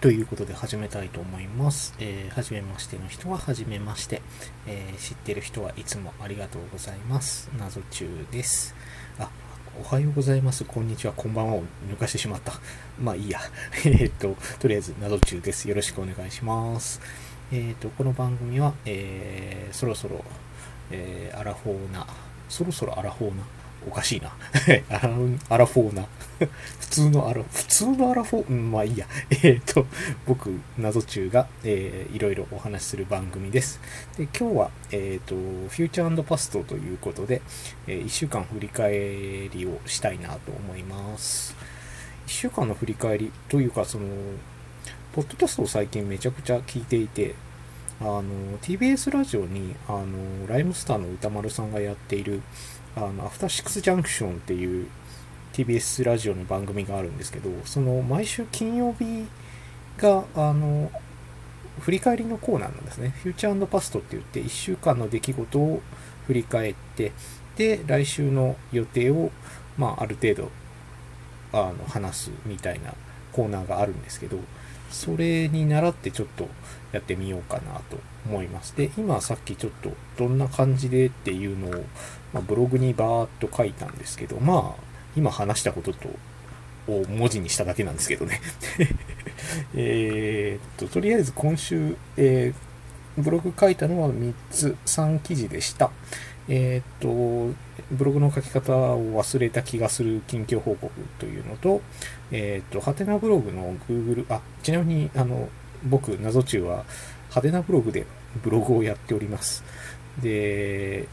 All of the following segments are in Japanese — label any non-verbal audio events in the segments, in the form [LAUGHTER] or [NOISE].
ということで始めたいと思います。えー、はじめましての人ははじめまして、えー知ってる人はいつもありがとうございます。謎中です。あ、おはようございます。こんにちは。こんばんはを抜かしてしまった。まあいいや。[LAUGHS] えっと、とりあえず謎中です。よろしくお願いします。えーっと、この番組は、えーそろそろ、えーアラフォーな、そろそろアラフォーな、おかしいな。[LAUGHS] アラフォーな。[LAUGHS] 普通のアラ、普通のアラフォー、うん、まあいいや。[LAUGHS] えっ、と、僕、謎中が、えーいろいろお話しする番組です。で、今日は、えっ、と、フューチャーパストということで、え1週間振り返りをしたいなと思います。1週間の振り返りというか、その、ポッドキャストを最近めちゃくちゃ聞いていて、あの、TBS ラジオに、あの、ライムスターの歌丸さんがやっている、あの、アフターシックスジャンクションっていう TBS ラジオの番組があるんですけど、その毎週金曜日が、あの、振り返りのコーナーなんですね。フューチャーパストって言って、1週間の出来事を振り返って、で、来週の予定を、まあ、ある程度、あの、話すみたいなコーナーがあるんですけど、それに倣ってちょっとやってみようかなと思います。で、今さっきちょっとどんな感じでっていうのを、まあ、ブログにバーっと書いたんですけど、まあ、今話したことと、を文字にしただけなんですけどね。[LAUGHS] えっと、とりあえず今週、えーブログ書いたのは3つ、3記事でした。えーっと、ブログの書き方を忘れた気がする近況報告というのと、えーっと、ハテナブログの Google、あ、ちなみに、あの、僕、謎中は、ハテナブログでブログをやっております。で、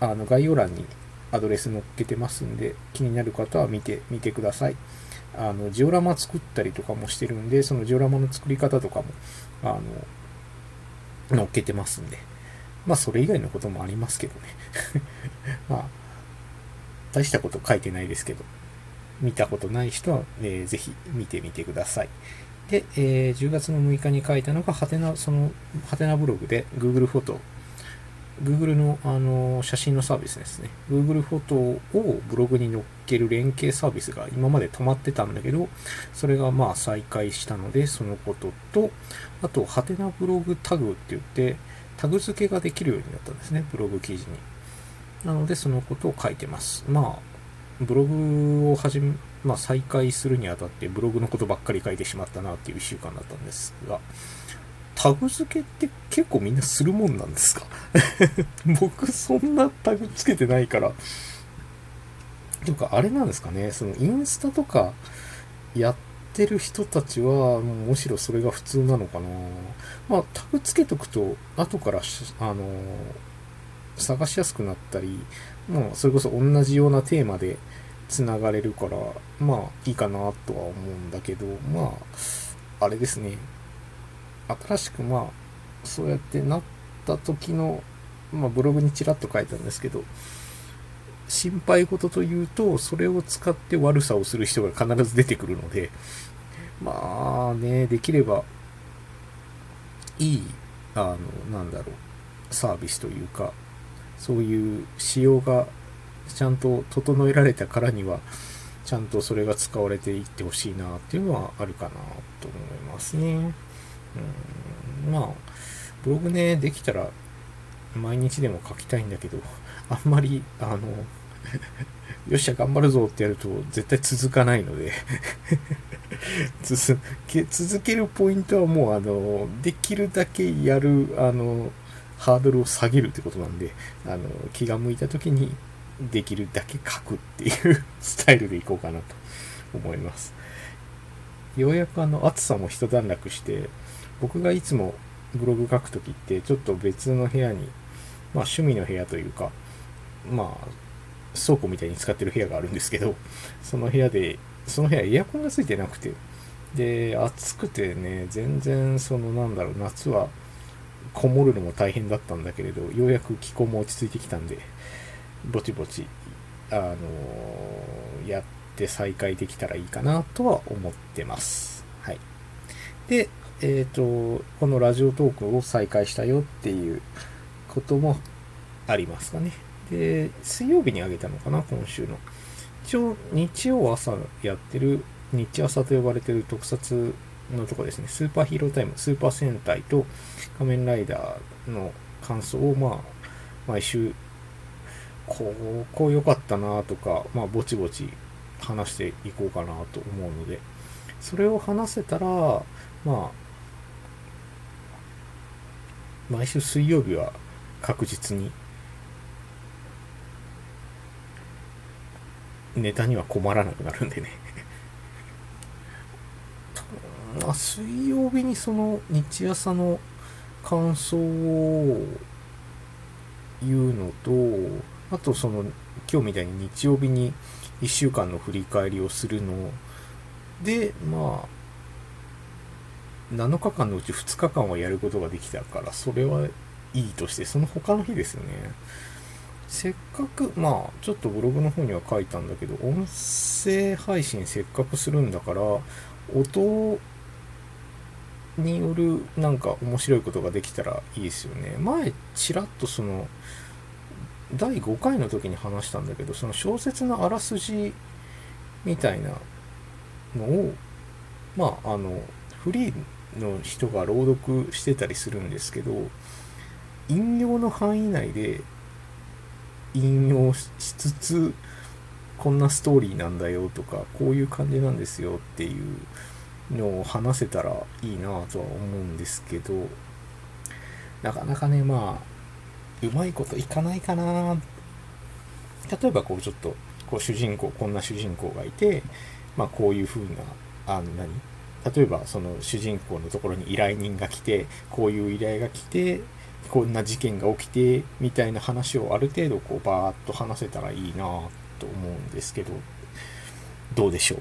あの、概要欄にアドレス載っけてますんで、気になる方は見てみてください。あの、ジオラマ作ったりとかもしてるんで、そのジオラマの作り方とかも、あの、載っけてますんで。まあ、それ以外のこともありますけどね。[LAUGHS] まあ、大したこと書いてないですけど、見たことない人は、えーぜひ見てみてください。で、えー10月の6日に書いたのが、ハテナ、その、ハテナブログで Google フォト Google のあの写真のサービスですね。Google フォトをブログに載っける連携サービスが今まで止まってたんだけど、それがまあ再開したので、そのことと、あと、ハテナブログタグって言って、タグ付けができるようになったんですね、ブログ記事に。なので、そのことを書いてます。まあ、ブログを始め、まあ再開するにあたってブログのことばっかり書いてしまったなっていう一週間だったんですが、タグ付けって結構みんなするもんなんですか？[LAUGHS] 僕そんなタグつけてないから。というかあれなんですかね、そのインスタとかやっててる人たちは、むしろそれが普通なのかな。まあタグつけとくと、後からあの探しやすくなったり、まあそれこそ同じようなテーマで繋がれるから、まあいいかなとは思うんだけど、まあ、あれですね。新しくまあ、そうやってなった時の、まあブログにちらっと書いたんですけど、心配事というと、それを使って悪さをする人が必ず出てくるので、まあね、できれば、いい、あの、なんだろう、サービスというか、そういう仕様がちゃんと整えられたからには、ちゃんとそれが使われていってほしいなっていうのはあるかなと思いますね。うん、まあ、ブログね、できたら毎日でも書きたいんだけど、あんまり、あの、[LAUGHS] よっしゃ頑張るぞってやると絶対続かないので [LAUGHS] 続け、続けるポイントはもうあの、できるだけやる、あの、ハードルを下げるってことなんで、あの、気が向いた時にできるだけ書くっていう [LAUGHS] スタイルでいこうかなと思います。ようやくあの、暑さも一段落して、僕がいつもブログ書くときって、ちょっと別の部屋に、まあ趣味の部屋というか、まあ、倉庫みたいに使ってる部屋があるんですけど、その部屋で、その部屋エアコンがついてなくて、で、暑くてね、全然そのなんだろう、夏はこもるのも大変だったんだけれど、ようやく気候も落ち着いてきたんで、ぼちぼち、あのーやって再開できたらいいかなとは思ってます。はい。で、えっ、と、このラジオトークを再開したよっていうこともありますかね。で、水曜日にあげたのかな、今週の。一応、日曜朝やってる、日朝と呼ばれてる特撮のとこですね、スーパーヒーロータイム、スーパー戦隊と仮面ライダーの感想を、まあ、毎週、こ、こう良かったなとか、まあ、ぼちぼち話していこうかなと思うので、それを話せたら、まあ、毎週水曜日は確実に。ネタには困らなくなるんでね。[LAUGHS] まあ、水曜日にその日朝の感想を言うのと、あとその今日みたいに日曜日に1週間の振り返りをするの。で、まあ、7日間のうち2日間はやることができたから、それはいいとして、その他の日ですよね。せっかく、まあ、ちょっとブログの方には書いたんだけど、音声配信せっかくするんだから、音によるなんか面白いことができたらいいですよね。前、ちらっとその、第5回の時に話したんだけど、その小説のあらすじみたいなのを、まあ、あの、フリーの人が朗読してたりするんですけど、引用の範囲内で引用しつつこんなストーリーなんだよとかこういう感じなんですよっていうのを話せたらいいなとは思うんですけどなかなかねまあうまいこといかないかな。例えばこうちょっとこう主人公こんな主人公がいてまあこういう風なあの何？例えばその主人公のところに依頼人が来てこういう依頼が来てこんな事件が起きてみたいな話をある程度こうバーッと話せたらいいなと思うんですけど。どうでしょう？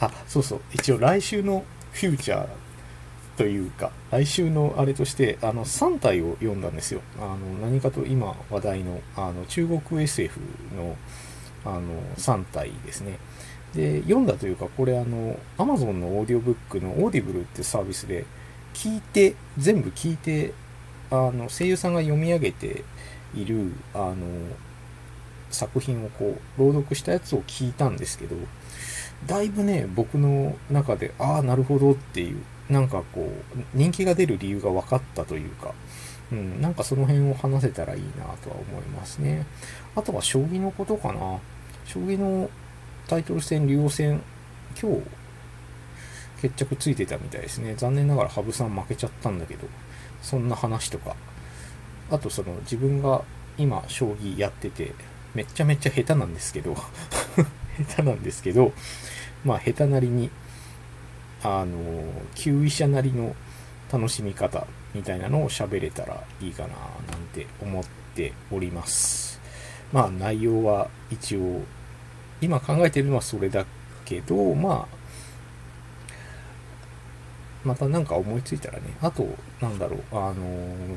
[LAUGHS] あそうそう。一応来週のフューチャーというか来週のあれとしてあの3体を読んだんですよ。あの何かと今話題のあの中国 SF のあの三体ですね。で読んだというかこれあの Amazon のオーディオブックの Audible ってサービスで聞いて、全部聞いて、あの、声優さんが読み上げている、あの、作品をこう、朗読したやつを聞いたんですけど、だいぶね、僕の中で、ああ、なるほどっていう、なんかこう、人気が出る理由が分かったというか、うん、なんかその辺を話せたらいいなとは思いますね。あとは将棋のことかな。将棋のタイトル戦、竜王戦、今日決着ついてたみたいですね。残念ながら羽生さん負けちゃったんだけど、そんな話とか。あとその自分が今将棋やってて、めっちゃめっちゃ下手なんですけど [LAUGHS] 下手なんですけど、まあ下手なりに、あの、級位者なりの楽しみ方みたいなのを喋れたらいいかななんて思っております。まあ内容は一応、今考えてるのはそれだけど、まあまた何か思いついたらね、あと、なんだろう、あの、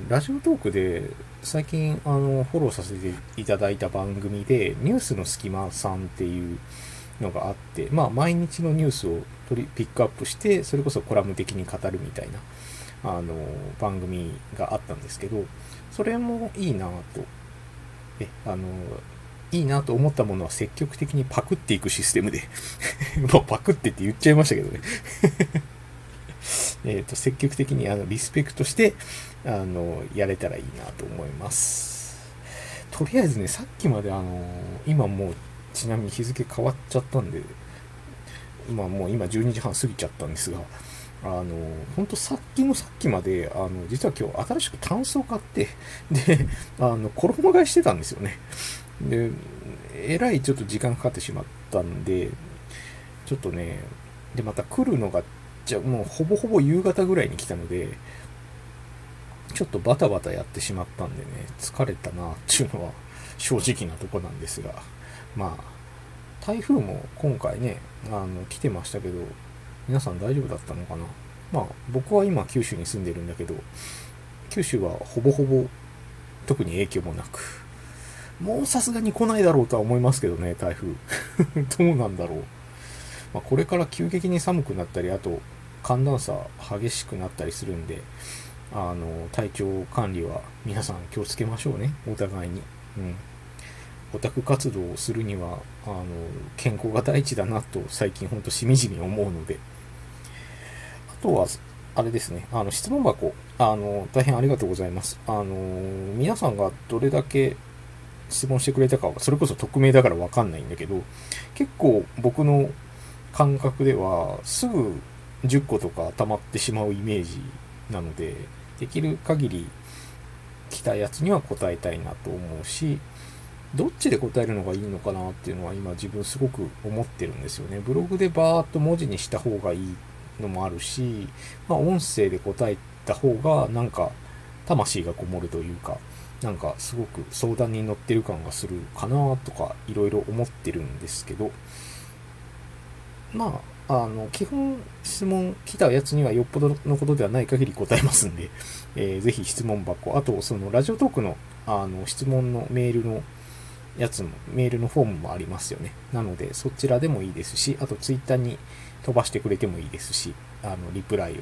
ラジオトークで、最近、あの、フォローさせていただいた番組で、ニュースの隙間さんっていうのがあって、まあ、毎日のニュースを取り、ピックアップして、それこそコラム的に語るみたいな、あの、番組があったんですけど、それもいいなと、え、あの、いいなと思ったものは積極的にパクっていくシステムで [LAUGHS] もうパクってって言っちゃいましたけどね。えっ、ー、と、積極的にあのリスペクトして、あの、やれたらいいなと思います。とりあえずね、さっきまであの、今もう、ちなみに日付変わっちゃったんで、まあもう今12時半過ぎちゃったんですが、あの、ほんとさっきのさっきまで、あの、実は今日新しくタンスを買って、で、あの、衣替えしてたんですよね。で、えらいちょっと時間かかってしまったんで、ちょっとね、で、また来るのがちゃもうほぼほぼ夕方ぐらいに来たので、ちょっとバタバタやってしまったんでね、疲れたなっていうのは正直なとこなんですが、まあ、台風も今回ね、あの、来てましたけど、皆さん大丈夫だったのかな？まあ、僕は今九州に住んでるんだけど、九州はほぼほぼ特に影響もなく、もうさすがに来ないだろうとは思いますけどね、台風。[LAUGHS] どうなんだろう。まあ、これから急激に寒くなったり、あと、寒暖差激しくなったりするんで、あの、体調管理は皆さん気をつけましょうね。お互いに。うん。オタク活動をするには、あの、健康が第一だなと最近ほんとしみじみ思うので、あとは、あれですね、あの、質問箱、あの、大変ありがとうございます。あの、皆さんがどれだけ質問してくれたかは、それこそ匿名だからわかんないんだけど、結構僕の感覚では、すぐ10個とか溜まってしまうイメージなので、できる限り来たやつには答えたいなと思うし、どっちで答えるのがいいのかなっていうのは今自分すごく思ってるんですよね。ブログでバーっと文字にした方がいいのもあるし、まあ音声で答えた方がなんか魂がこもるというか、なんかすごく相談に乗ってる感がするかなとかいろいろ思ってるんですけど、まあ、あの、基本質問来たやつにはよっぽどのことではない限り答えますんで、[LAUGHS] えー、ぜひ質問箱、あとそのラジオトークのあの質問のメールのやつも、メールのフォームもありますよね。なので、そちらでもいいですし、あとツイッターに飛ばしてくれてもいいですし、あの、リプライを。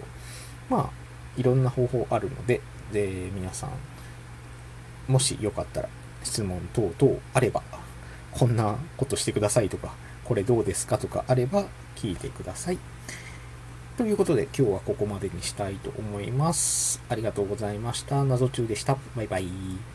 まあ、いろんな方法あるので、で、皆さん、もしよかったら質問等々あれば、こんなことしてくださいとか、これどうですかとかあれば聞いてください。ということで今日はここまでにしたいと思います。ありがとうございました。謎中でした。バイバイ。